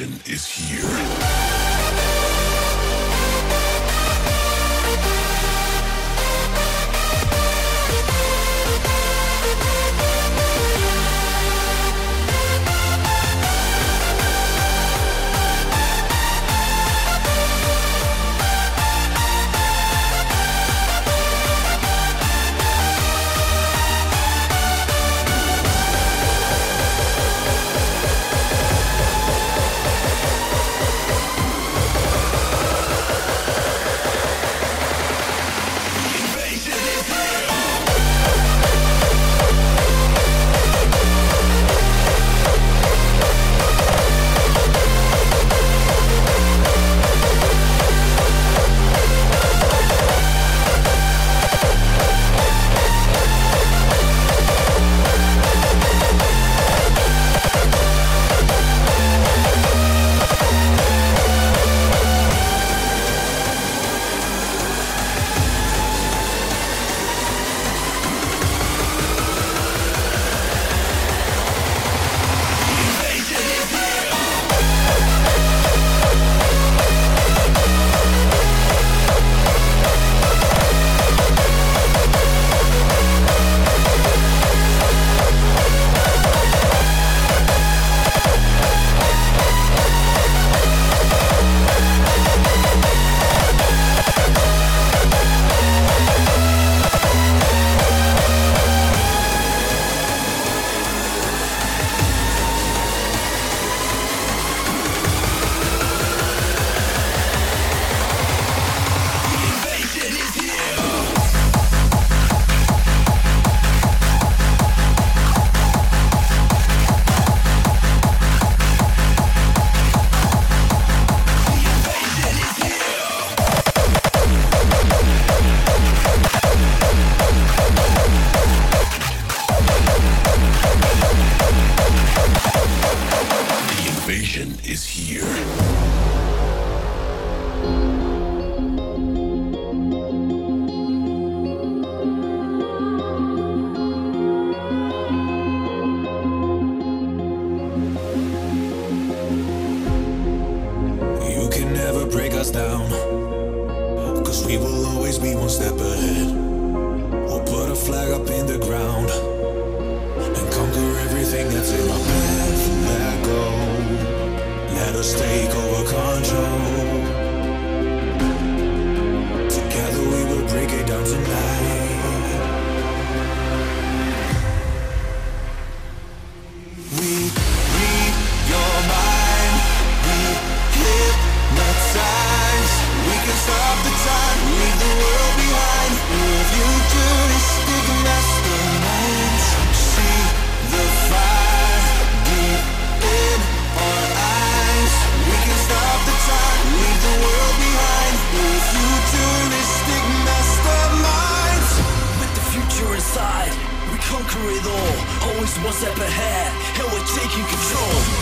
Is here. Down. Cause we will always be one step ahead. We'll put a flag up in the ground and conquer everything that's in our path. Let go. Let us take over control. Together we will break it down tonight. step ahead, and we're taking control.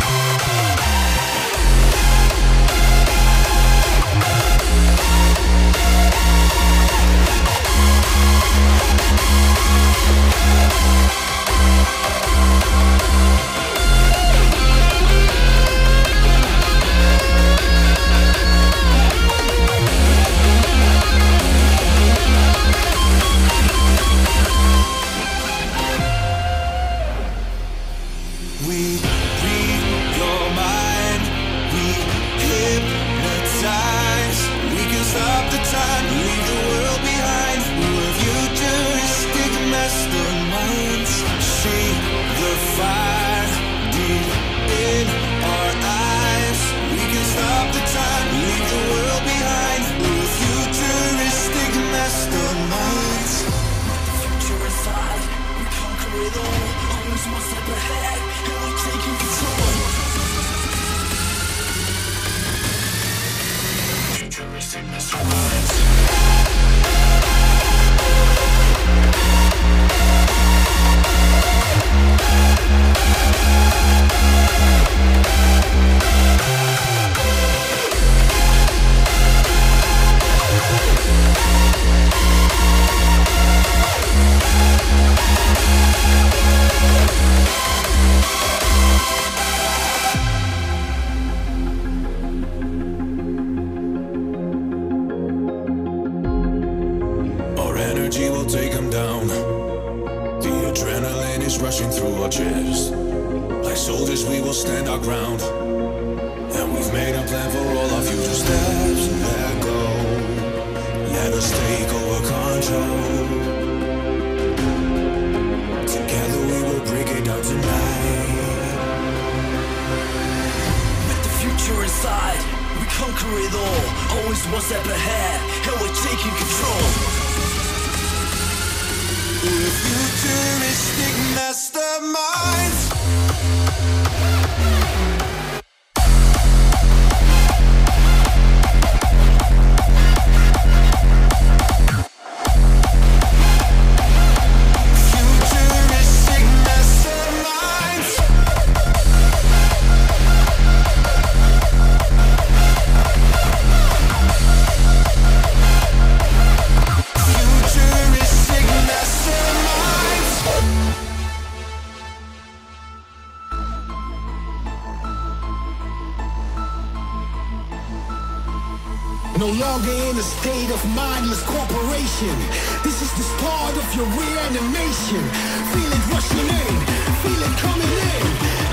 We'll longer in a state of mindless corporation. This is the start of your reanimation. Feel it rushing in, feel it coming in.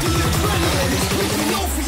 The adrenaline is creeping over.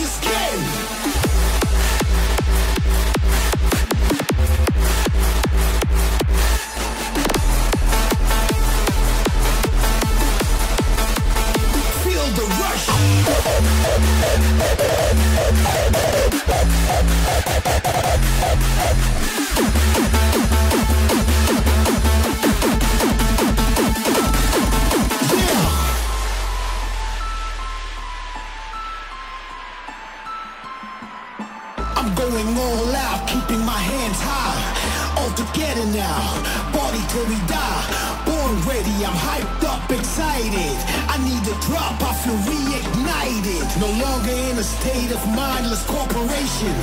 No longer in a state of mindless corporation.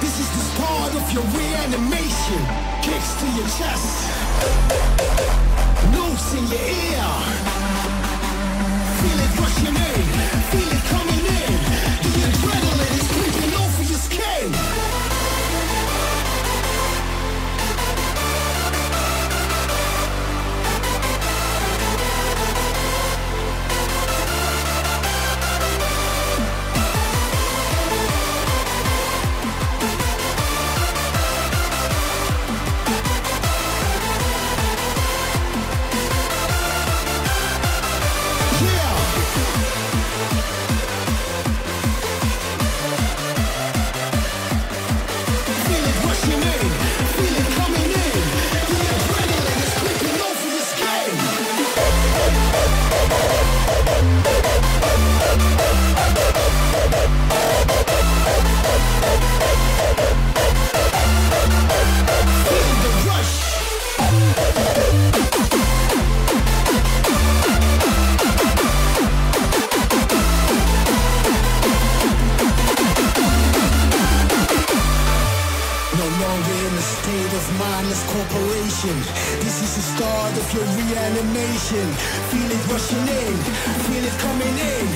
This is the start of your reanimation. Kicks to your chest. Notes in your ear. nation. This is the start of your reanimation. Feel it rushing in, feel it coming in.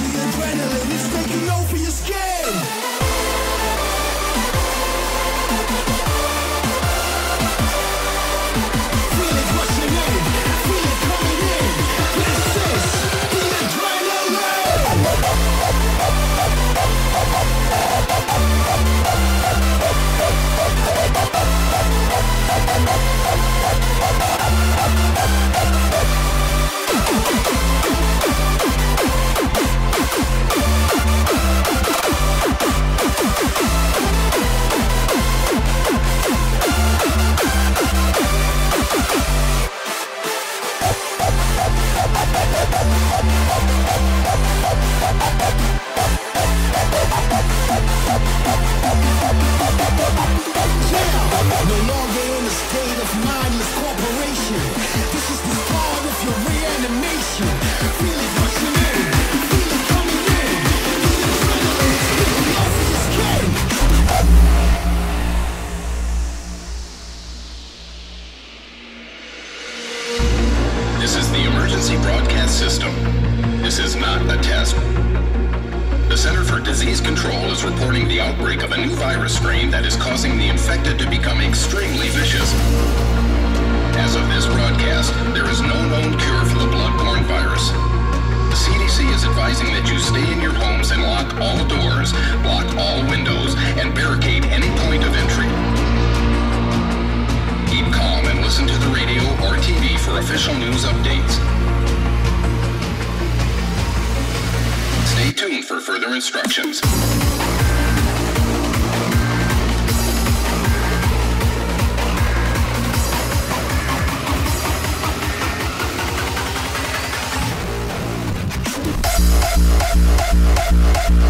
The adrenaline is taking over your skin. Yeah. No longer outbreak of a new virus strain that is causing the infected to become extremely vicious. As of this broadcast, there is no known cure for the bloodborne virus. The CDC is advising that you stay in your homes and lock all doors, block all windows, and barricade any point of entry. Keep calm and listen to the radio or TV for official news updates. Stay tuned for further instructions.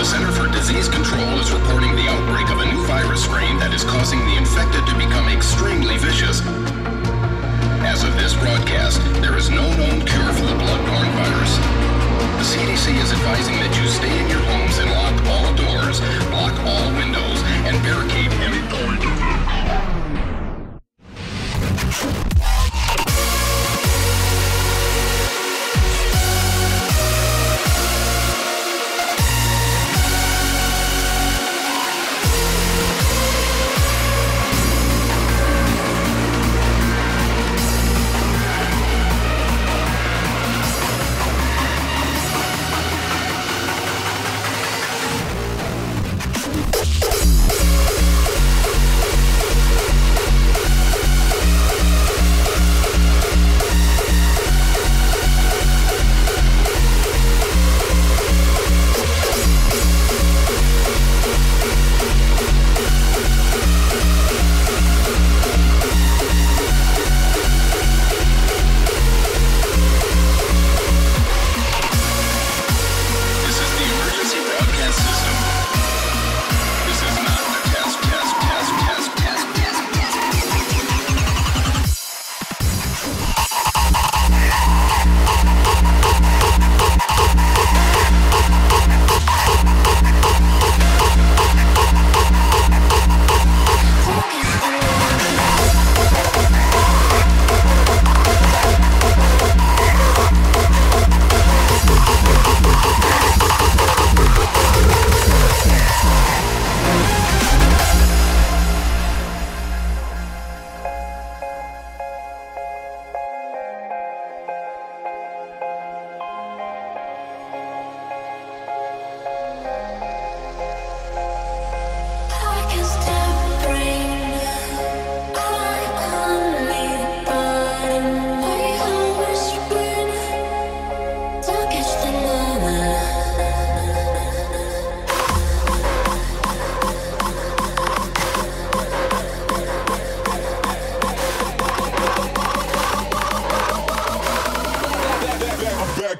The Center for Disease Control is reporting the outbreak of a new virus strain that is causing the infected to become extremely vicious. As of this broadcast, there is no known cure for the bloodborne virus. The CDC is advising that you stay in your homes and lock all doors, block all windows, and barricade any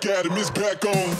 back at him, it's back on.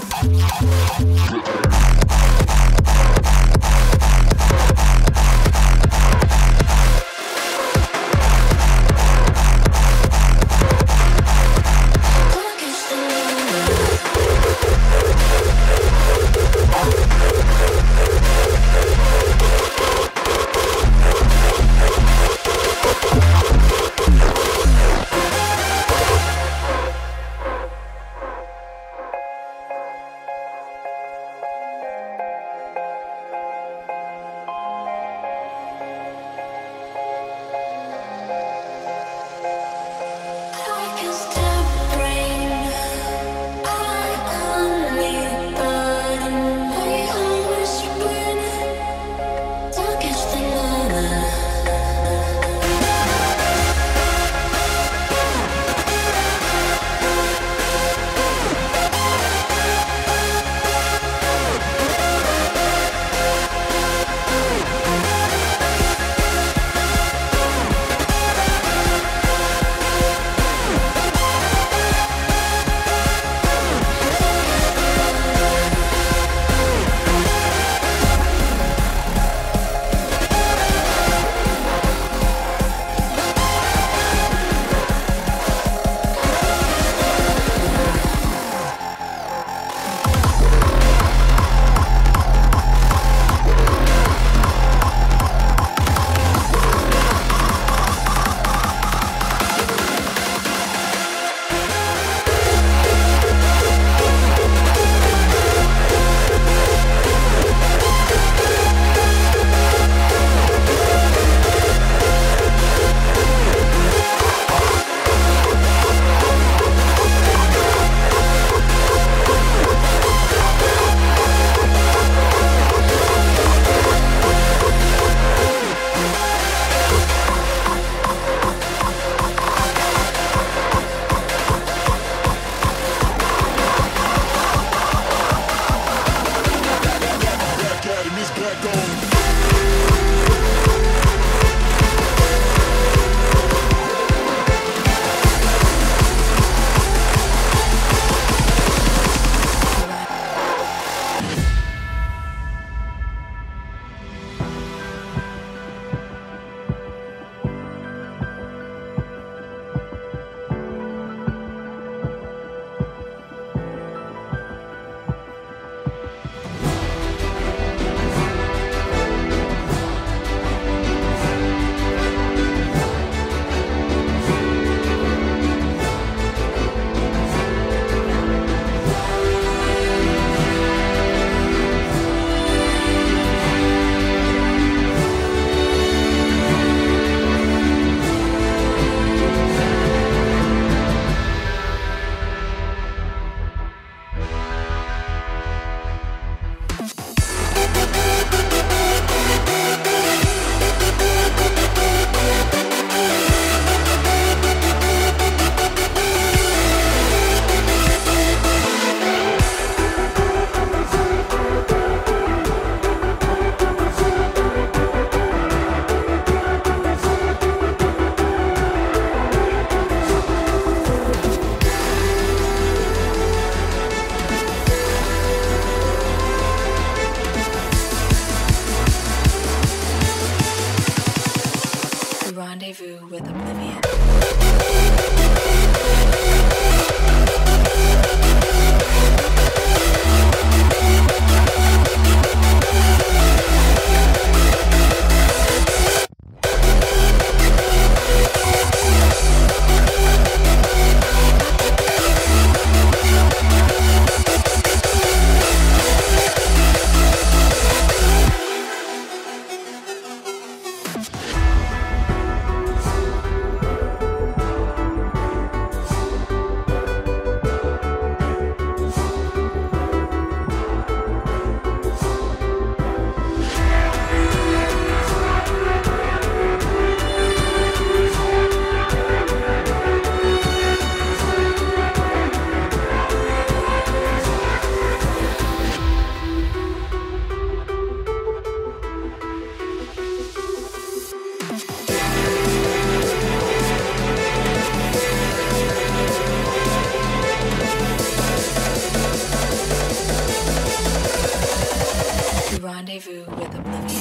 to rendezvous with oblivion.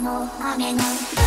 の雨の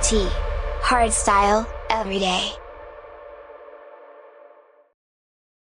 Triple T. Hardstyle, every day.